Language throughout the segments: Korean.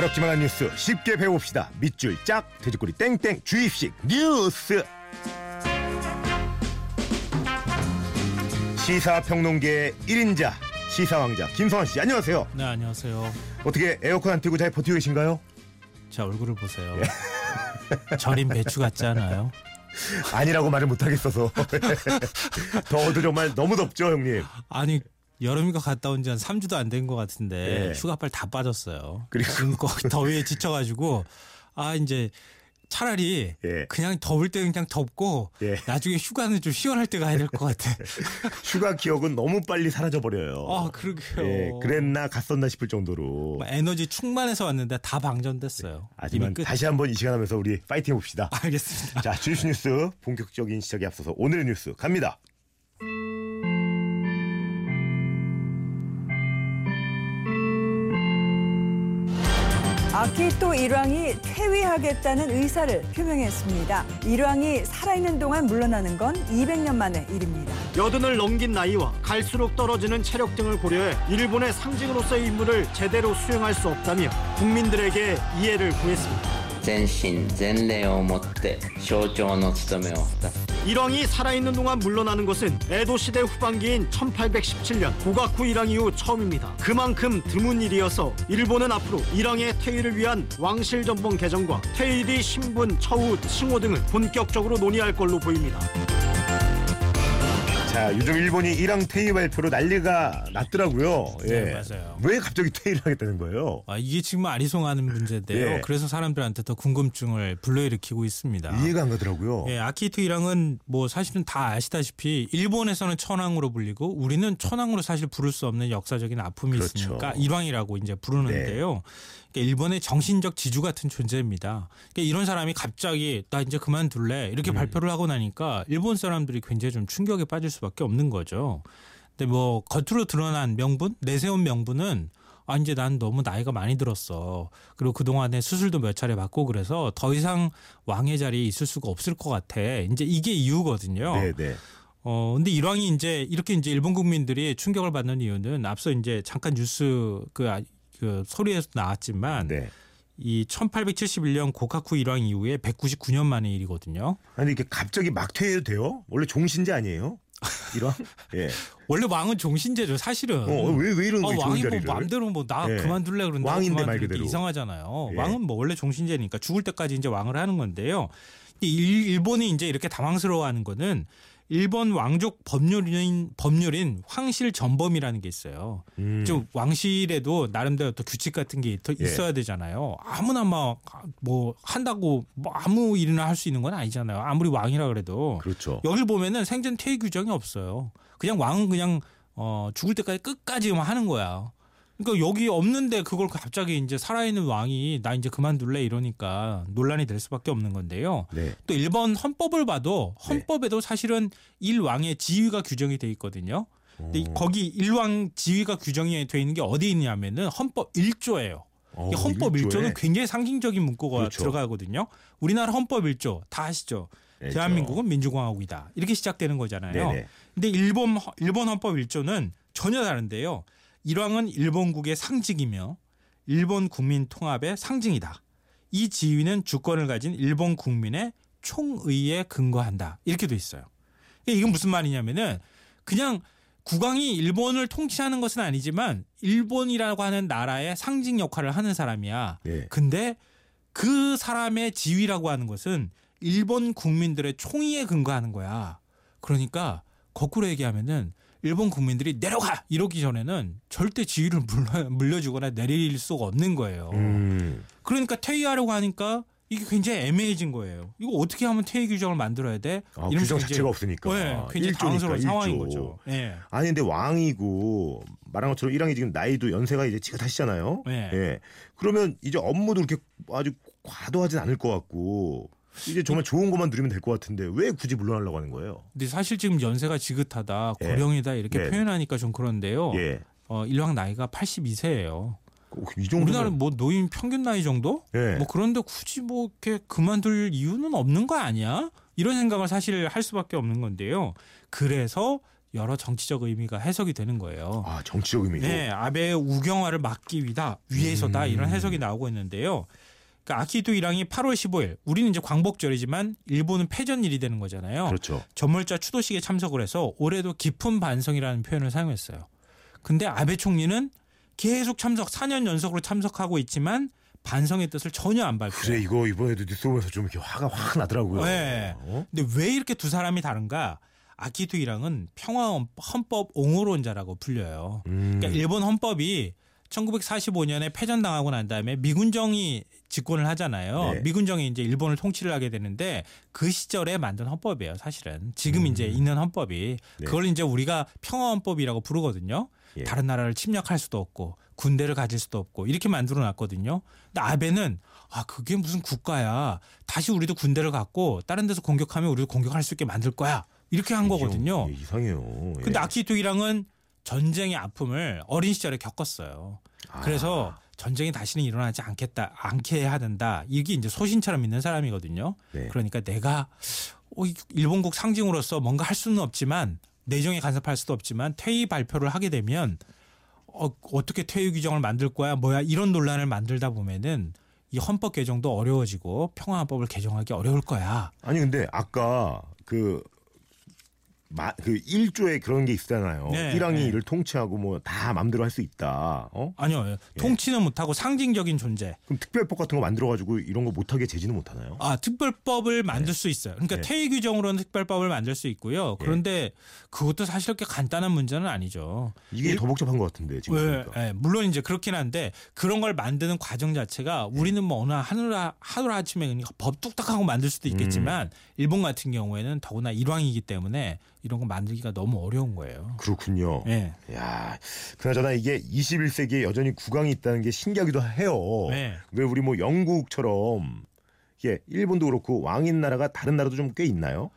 어렵지만 한 뉴스 쉽게 배웁시다. 밑줄 짝, 돼지꼬리 땡땡, 주입식 뉴스. 시사평론계 1인자 시사왕자 김성환 씨 안녕하세요. 네 안녕하세요. 어떻게 에어컨 안 틀고 잘 버티고 계신가요? 제 얼굴을 보세요. 절인 배추 같지 않아요? 아니라고 말을 못하겠어서 더워도 정말 너무 덥죠 형님. 아니 여름이가 갔다 온 지 한 3주도 안 된 것 같은데 예. 휴가빨 다 빠졌어요. 그리고- 더위에 지쳐가지고 아 이제 차라리 예. 그냥 더울 때 그냥 덥고 예. 나중에 휴가는 좀 시원할 때 가야 될 것 같아. 휴가 기억은 너무 빨리 사라져 버려요. 아 그러게요. 예, 그랬나 갔었나 싶을 정도로. 뭐 에너지 충만해서 왔는데 다 방전됐어요. 하지만 이미 끝. 다시 한번 이 시간 하면서 우리 파이팅 해봅시다. 알겠습니다. 자, 주스 뉴스 본격적인 시작에 앞서서 오늘의 뉴스 갑니다. 아키토 일왕이 퇴위하겠다는 의사를 표명했습니다. 일왕이 살아있는 동안 물러나는 건 200년 만의 일입니다. 여든을 넘긴 나이와 갈수록 떨어지는 체력 등을 고려해 일본의 상징으로서의 임무를 제대로 수행할 수 없다며 국민들에게 이해를 구했습니다. 全身全霊をもって象徴の務めを果たす 일왕이 살아있는 동안 물러나는 것은 에도 시대 후반기인 1817년 고가쿠 일왕 이후 처음입니다. 그만큼 드문 일이어서 일본은 앞으로 일왕의 퇴위를 위한 왕실 전봉 개정과 퇴위리 신분 처우 칭호 등을 본격적으로 논의할 걸로 보입니다. 자, 요즘 일본이 일왕 퇴위 발표로 난리가 났더라고요. 예. 네, 맞아요. 왜 갑자기 퇴위를 하겠다는 거예요? 아, 이게 지금 아리송하는 문제인데요. 예. 그래서 사람들한테 더 궁금증을 불러일으키고 있습니다. 이해가 안 가더라고요. 예, 아키히토 일왕은 뭐 사실은 다 아시다시피 일본에서는 천황으로 불리고 우리는 천황으로 사실 부를 수 없는 역사적인 아픔이 그렇죠. 있으니까 일왕이라고 이제 부르는데요. 그러니까 일본의 정신적 지주 같은 존재입니다. 그러니까 이런 사람이 갑자기 나 이제 그만둘래 음. 이렇게 발표를 하고 나니까 일본 사람들이 굉장히 좀 충격에 빠질 수밖에 없는 거죠. 근데 뭐 겉으로 드러난 명분, 내세운 명분은 아 이제 난 너무 나이가 많이 들었어. 그리고 그 동안에 수술도 몇 차례 받고 그래서 더 이상 왕의 자리에 있을 수가 없을 것 같아. 이제 이게 이유거든요. 네, 네. 어 근데 일왕이 이제 이렇게 이제 일본 국민들이 충격을 받는 이유는 앞서 이제 잠깐 뉴스 그, 아- 그 소리에서 나왔지만 네. 이 1871년 고카쿠 일왕 이후에 199년 만의 일이거든요. 아니 이게 갑자기 막 퇴위해도 돼요? 원래 종신제 아니에요? 일왕? 예. 원래 왕은 종신제죠, 사실은. 어, 왜, 왜 이러는 어, 거예요? 왕이 뭐? 마음대로 뭐나 예. 그만둘래 그런다 왕인데 말 그대로. 이상하잖아요. 예. 왕은 뭐 원래 종신제니까 죽을 때까지 이제 왕을 하는 건데요. 일본이 이제 이렇게 당황스러워하는 거는 일본 왕족 법률인 법률인 황실 전범이라는 게 있어요. 음. 좀 왕실에도 나름대로 또 규칙 같은 게 있- 예. 있어야 되잖아요. 아무나 막 뭐 한다고 뭐 아무 일이나 할 수 있는 건 아니잖아요. 아무리 왕이라 그래도 그렇죠. 여길 보면은 생전 퇴위 규정이 없어요. 그냥 왕은 그냥 어 죽을 때까지 끝까지만 하는 거야. 그러니까 여기 없는데 그걸 갑자기 이제 살아있는 왕이 나 이제 그만둘래 이러니까 논란이 될 수밖에 없는 건데요. 네. 또 일본 헌법을 봐도 헌법에도 사실은 일왕의 지위가 규정이 돼 있거든요. 근데 이- 어. 거기 일왕 지위가 규정이 돼 있는 게 어디 있냐면은 헌법 1조예요. 어, 이 헌법 일조에? 1조는 굉장히 상징적인 문구가 그렇죠. 들어가거든요. 우리나라 헌법 1조 다 아시죠? 알죠. 대한민국은 민주공화국이다. 이렇게 시작되는 거잖아요. 네네. 근데 일본 허- 일본 헌법 1조는 전혀 다른데요. 일왕은 일본국의 상징이며 일본 국민 통합의 상징이다. 이 지위는 주권을 가진 일본 국민의 총의에 근거한다. 이렇게 돼 있어요. 이건 무슨 말이냐면은 그냥 국왕이 일본을 통치하는 것은 아니지만 일본이라고 하는 나라의 상징 역할을 하는 사람이야. 네. 근데 그 사람의 지위라고 하는 것은 일본 국민들의 총의에 근거하는 거야. 그러니까 거꾸로 얘기하면은 일본 국민들이 내려가 이러기 전에는 절대 지위를 물려, 물려주거나 내릴 수가 없는 거예요. 음. 그러니까 퇴위하려고 하니까 이게 굉장히 애매해진 거예요. 이거 어떻게 하면 퇴위 규정을 만들어야 돼? 아, 규정 자체가 없으니까. 네, 굉장히 당황스러운 상황인. 거죠. 예. 아니 근데 왕이고 말한 것처럼 일왕이 지금 나이도 연세가 이제 지긋하시잖아요. 네. 예. 그러면 이제 업무도 그렇게 아주 과도하진 않을 것 같고 이제 정말 좋은 것만 누리면 될 것 같은데 왜 굳이 물러나려고 하는 거예요? 근데 사실 지금 연세가 지긋하다, 예. 고령이다 이렇게 네. 표현하니까 좀 그런데요. 예. 어, 일왕 나이가 82세예요. 이 정도면 우리나라 뭐 노인 평균 나이 정도? 예. 뭐 그런데 굳이 뭐 이렇게 그만둘 이유는 없는 거 아니야? 이런 생각을 사실 할 수밖에 없는 건데요. 그래서 여러 정치적 의미가 해석이 되는 거예요. 아 정치적 의미도. 네, 아베의 우경화를 막기 위다 위해서다 음. 이런 해석이 나오고 있는데요. 그러니까 아키도 일왕이 8월 15일 우리는 이제 광복절이지만 일본은 패전일이 되는 거잖아요. 그렇죠. 전몰자 추도식에 참석을 해서 올해도 깊은 반성이라는 표현을 사용했어요. 근데 아베 총리는 계속 참석 4년 연속으로 참석하고 있지만 반성의 뜻을 전혀 안 밝혀요. 그래 이거 이번에도 뉴스 보면서 좀 이렇게 화가 확 나더라고요. 네. 어? 근데 왜 이렇게 두 사람이 다른가? 아키도 일왕은 평화 헌법 옹호론자라고 불려요. 음. 그러니까 일본 헌법이 1945년에 패전당하고 난 다음에 미군정이 집권을 하잖아요. 네. 미군정이 이제 일본을 통치를 하게 되는데 그 시절에 만든 헌법이에요, 사실은. 지금 음. 이제 있는 헌법이 네. 그걸 이제 우리가 평화 헌법이라고 부르거든요. 예. 다른 나라를 침략할 수도 없고 군대를 가질 수도 없고 이렇게 만들어 놨거든요. 근데 아베는 아 그게 무슨 국가야. 다시 우리도 군대를 갖고 다른 데서 공격하면 우리도 공격할 수 있게 만들 거야. 이렇게 한 거거든요. 예, 이상해요. 예. 근데 아키토 일왕은 전쟁의 아픔을 어린 시절에 겪었어요. 아. 그래서 전쟁이 다시는 일어나지 않겠다, 않게 해야 된다. 이게 이제 소신처럼 믿는 사람이거든요. 네. 그러니까 내가 어, 이 일본국 상징으로서 뭔가 할 수는 없지만 내정에 간섭할 수도 없지만 퇴위 발표를 하게 되면 어, 어떻게 퇴위 규정을 만들 거야, 뭐야 이런 논란을 만들다 보면은 이 헌법 개정도 어려워지고 평화헌법을 개정하기 어려울 거야. 아니 근데 아까 그. 마, 그 1조에 그런 게 있잖아요. 네, 일왕이 네. 이를 통치하고 뭐 다 마음대로 할 수 있다. 어? 아니요, 통치는 못하고 상징적인 존재. 그럼 특별법 같은 거 만들어 가지고 이런 거 못하게 제지는 못하나요? 아, 특별법을 만들 수 있어요. 그러니까 네. 퇴위 규정으로는 특별법을 만들 수 있고요. 그런데 그것도 사실 그렇게 간단한 문제는 아니죠. 이게 더 복잡한 것 같은데 지금 왜. 예, 물론 이제 그렇긴 한데 그런 걸 만드는 과정 자체가 우리는 뭐 어느 하루 하루 아침에 그냥 법 뚝딱하고 만들 수도 있겠지만 일본 같은 경우에는 더구나 일왕이기 때문에 이런 거 만들기가 너무 어려운 거예요. 그렇군요. 예. 야, 그나저나 이게 21세기에 여전히 국왕이 있다는 게 신기하기도 해요. 네. 왜 우리 뭐 영국처럼 이게 일본도 그렇고 왕인 나라가 다른 나라도 좀 꽤 있나요?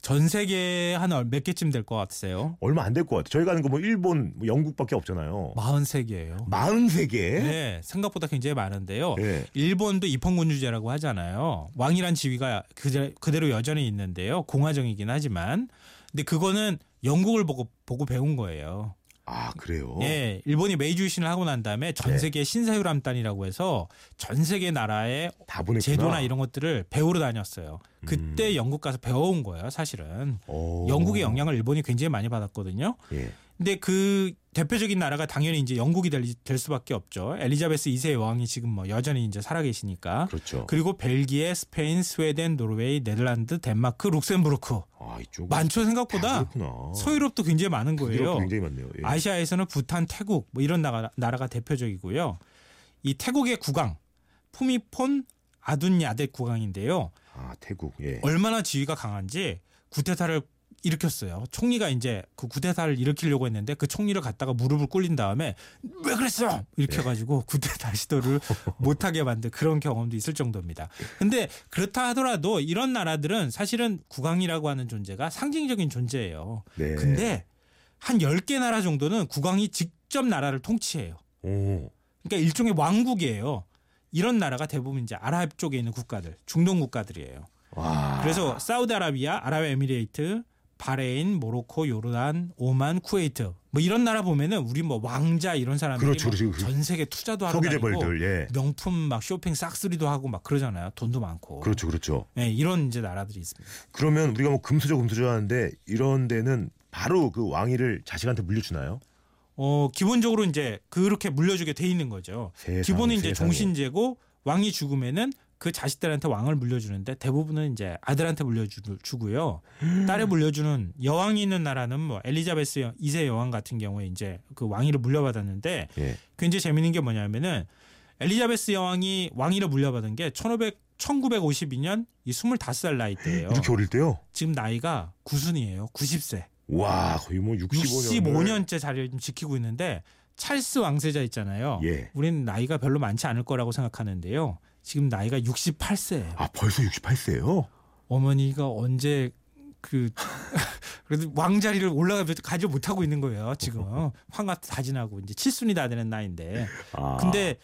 전 세계에 한몇 개쯤 될 것 같으세요? 얼마 안 될 것 같아요. 저희가 아는 거 뭐 일본, 뭐 영국밖에 없잖아요. 43개예요. 43개? 네, 생각보다 굉장히 많은데요. 네. 일본도 입헌군주제라고 하잖아요. 왕이란 지위가 그대- 그대로 여전히 있는데요. 공화정이긴 하지만, 근데 그거는 영국을 보고 보고 배운 거예요. 아, 그래요? 예, 일본이 메이지 유신을 하고 난 다음에 전 네. 세계 신사유람단이라고 해서 전 세계 나라의. 제도나 이런 것들을 배우러 다녔어요. 그때 영국 가서 배워온 거예요, 사실은. 오. 영국의 영향을 일본이 굉장히 많이 받았거든요. 예. 근데 그 대표적인 나라가 당연히 이제 영국이 될, 될 수밖에 없죠. 엘리자베스 2세 여왕이 지금 뭐 여전히 이제 살아계시니까. 그렇죠. 그리고 벨기에, 스페인, 스웨덴, 노르웨이, 네덜란드, 덴마크, 룩셈부르크. 아, 이쪽 많죠 생각보다. 서유럽도 굉장히 많은 거예요. 굉장히 많네요. 예. 아시아에서는 부탄, 태국 뭐 이런 나라, 나라가 대표적이고요. 이 태국의 국왕 푸미폰 아둔야데 국왕인데요. 아, 태국. 예. 얼마나 지위가 강한지 구테타를 일으켰어요. 총리가 이제 그 구테타를 일으키려고 했는데 그 총리를 갖다가 무릎을 꿇린 다음에 왜 그랬어? 이렇게 해가지고 구테타 시도를 못하게 만든 그런 경험도 있을 정도입니다. 근데 그렇다 하더라도 이런 나라들은 사실은 국왕이라고 하는 존재가 상징적인 존재예요. 네. 근데 한 10개 나라 정도는 국왕이 직접 나라를 통치해요. 오. 그러니까 일종의 왕국이에요. 이런 나라가 대부분 이제 아랍 쪽에 있는 국가들, 중동 국가들이에요. 와. 그래서 사우디아라비아, 아랍에미레이트, 바레인, 모로코, 요르단, 오만, 쿠웨이트 뭐 이런 나라 보면은 우리 뭐 왕자 이런 사람들이 그렇죠, 뭐 그렇죠. 전 세계 투자도 하러 석유 다니고 재벌들. 예. 명품 막 쇼핑 싹쓸이도 하고 막 그러잖아요. 돈도 많고. 그렇죠. 그렇죠. 네, 이런 이제 나라들이 있습니다. 그러면 우리가 뭐 금수저 금수저 하는데 이런 데는 바로 그 왕위를 자식한테 물려주나요? 어, 기본적으로 이제 그렇게 물려주게 돼 있는 거죠. 세상에, 기본은 이제 세상에. 종신제고 왕이 죽으면은 그 자식들한테 왕을 물려주는데 대부분은 이제 아들한테 물려주고요. 딸에 물려주는 여왕이 있는 나라는 뭐 엘리자베스 2세 여왕 같은 경우에 이제 그 왕위를 물려받았는데 예. 굉장히 재밌는 게 뭐냐면은 엘리자베스 여왕이 왕위를 물려받은 게 1500, 1952년 이 25살 나이 때예요. 이렇게 어릴 때요? 지금 나이가 구순이에요. 90세. 와, 거의 뭐 65년. 65년째 자리를 좀 지키고 있는데 찰스 왕세자 있잖아요. 예. 우리는 나이가 별로 많지 않을 거라고 생각하는데요. 지금 나이가 68세예요. 아, 벌써 68세예요? 어머니가 언제 그 그래도 왕자리를 올라가 가지 못하고 있는 거예요. 지금 황가 다 지나고 이제 칠순이 다 되는 나이인데. 아. 근데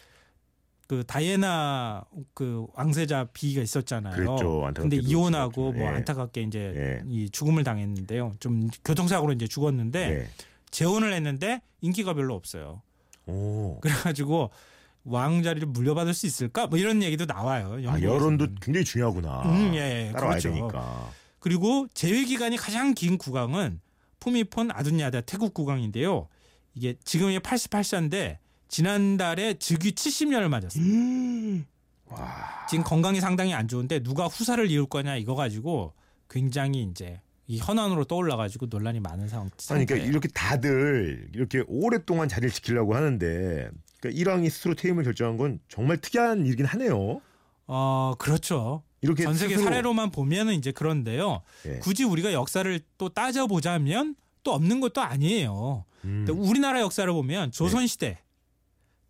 그 다이애나 그 왕세자 비가 있었잖아요. 그랬죠. 근데 이혼하고. 뭐 예. 안타깝게 이제 예. 이 죽음을 당했는데요. 좀 교통사고로 이제 죽었는데 예. 재혼을 했는데 인기가 별로 없어요. 오. 그래가지고 왕 자리를 물려받을 수 있을까? 뭐 이런 얘기도 나와요. 아. 여론도 굉장히 중요하구나. 음, 예, 예. 따라와야 그렇죠. 되니까. 그리고 재위 기간이 가장 긴 구강은 푸미폰 아둔야다 태국 구강인데요. 이게 지금이 88세인데 지난달에 즉위 70년을 맞았어요. 음. 지금 건강이 상당히 안 좋은데 누가 후사를 이을 거냐 이거 가지고 굉장히 이제 이 현안으로 떠올라 가지고 논란이 많은 상황. 그러니까. 이렇게 다들 이렇게 오랫동안 자리를 지키려고 하는데 그러니까 일왕이 스스로 퇴임을 결정한 건 정말 특이한 일이긴 하네요. 어 그렇죠. 이렇게 전 세계 스스로- 사례로만 보면은 이제 그런데요. 예. 굳이 우리가 역사를 또 따져 보자면 또 없는 것도 아니에요. 음. 우리나라 역사를 보면 조선 시대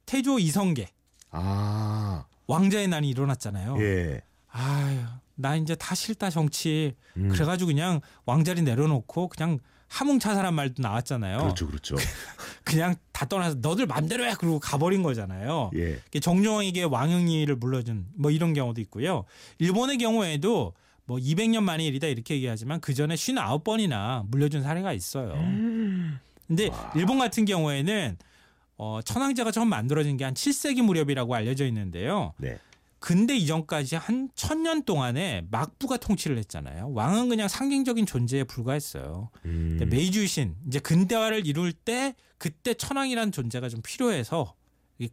태조 이성계 아, 왕자의 난이 일어났잖아요. 예. 아유, 나 이제 다 싫다 정치. 음. 그래가지고 그냥 왕자리 내려놓고 그냥 하몽차사란 말도 나왔잖아요. 그렇죠, 그렇죠. 그냥 다 떠나서 너들 맘대로 해 그러고 가버린 거잖아요. 예. 정종에게 왕영리를 물려준 뭐 이런 경우도 있고요. 일본의 경우에도 뭐 200년 만의 일이다 이렇게 얘기하지만 그 전에 59번이나 물려준 사례가 있어요. 근데 일본 같은 경우에는 어, 천황제가 처음 만들어진 게 한 7세기 무렵이라고 알려져 있는데요. 네. 근대 이전까지 한 천년 동안에 막부가 통치를 했잖아요. 왕은 그냥 상징적인 존재에 불과했어요. 음. 메이주신 이제 근대화를 이룰 때 그때 천황이라는 존재가 좀 필요해서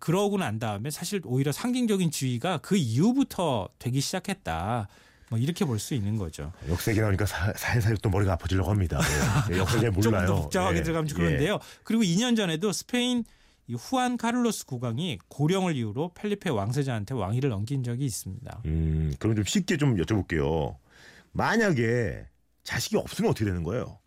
그러고 난 다음에 사실 오히려 상징적인 지위가 그 이후부터 되기 시작했다. 뭐 이렇게 볼 수 있는 거죠. 역사 얘기 나오니까 사- 살살 또 머리가 아파지려고 합니다. 예, 역사 잘 조금 몰라요. 더 복잡하게 예. 들어가면 좀 예. 그런데요. 그리고 2년 전에도 스페인 이 후안 카를로스 국왕이 고령을 이유로 펠리페 왕세자한테 왕위를 넘긴 적이 있습니다. 음, 그럼 좀 쉽게 좀 여쭤볼게요. 만약에 자식이 없으면 어떻게 되는 거예요?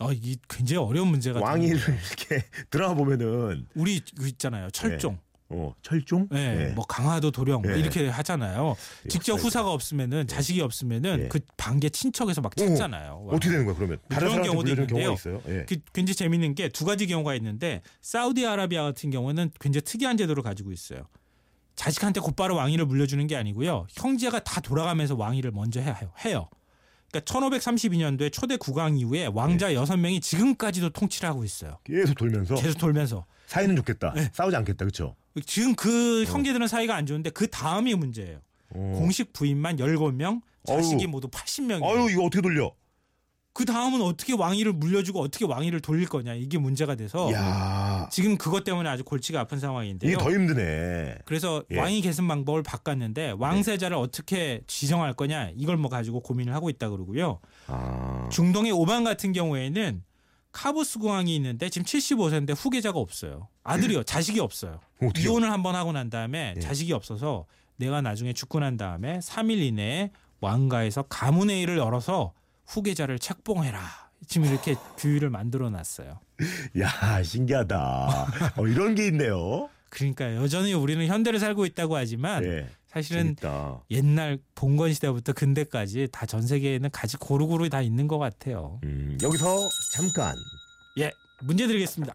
어, 이게 굉장히 어려운 문제가 왕위를. 이렇게 드라마 보면은 우리 그 있잖아요. 철종. 어, 철종? 예, 뭐 강화도 도령 뭐 예. 이렇게 하잖아요. 직접. 후사가 없으면은 자식이 없으면은 예. 그 반계 친척에서 막 찾잖아요. 어떻게 되는 거야 그러면? 다른 그런 경우도 있는데요. 있어요? 예. 그 굉장히 재밌는 게 두 가지 경우가 있는데 사우디아라비아 같은 경우는 굉장히 특이한 제도를 가지고 있어요. 자식한테 곧바로 왕위를 물려주는 게 아니고요. 형제가 다 돌아가면서 왕위를 먼저 해요. 해요. 그러니까 1532년도에 초대 국왕 이후에 왕자 여섯 명이 지금까지도 통치를 하고 있어요. 계속 돌면서 계속 돌면서. 사이는 좋겠다. 네. 싸우지 않겠다. 그렇죠? 지금 그 형제들은 사이가 안 좋은데 그 다음이 문제예요. 공식 부인만 17명, 자식이 어우. 모두 80명이에요. 아유, 이거 어떻게 돌려? 그 다음은 어떻게 왕위를 물려주고 어떻게 왕위를 돌릴 거냐 이게 문제가 돼서 야. 지금 그것 때문에 아주 골치가 아픈 상황인데요. 이게 더 힘드네. 그래서 예. 왕위 계승 방법을 바꿨는데 왕세자를 어떻게 지정할 거냐 이걸 뭐 가지고 고민을 하고 있다 그러고요. 아. 중동의 오만 같은 경우에는 카보스 공항이 있는데 지금 75세인데 후계자가 없어요. 아들이요, 자식이 없어요. 어떻게 이혼을 한번 하고 난 다음에 예. 자식이 없어서 내가 나중에 죽고 난 다음에 3일 이내에 왕가에서 가문회의를 열어서 후계자를 책봉해라. 지금 이렇게 규율을 만들어 놨어요. 야, 신기하다. 어, 이런 게 있네요. 그러니까 여전히 우리는 현대를 살고 있다고 하지만 예. 사실은 재밌다. 옛날 봉건 시대부터 근대까지 다 전 세계에는 가지 고루고루 다 있는 것 같아요. 음, 여기서 잠깐. 예, 문제 드리겠습니다.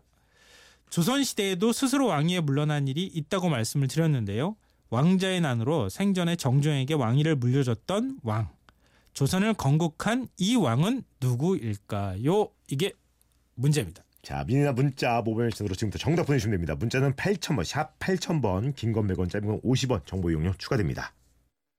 조선 시대에도 스스로 왕위에 물러난 일이 있다고 말씀을 드렸는데요. 왕자의 난으로 생전에 정종에게 왕위를 물려줬던 왕. 조선을 건국한 이 왕은 누구일까요? 이게 문제입니다. 자, 미니나 문자 모바일 신으로 지금부터 정답 보내주시면 됩니다. 문자는 8000번, 샵 8000번, 긴 건 100원, 짧은 건 50원, 정보 이용료 추가됩니다.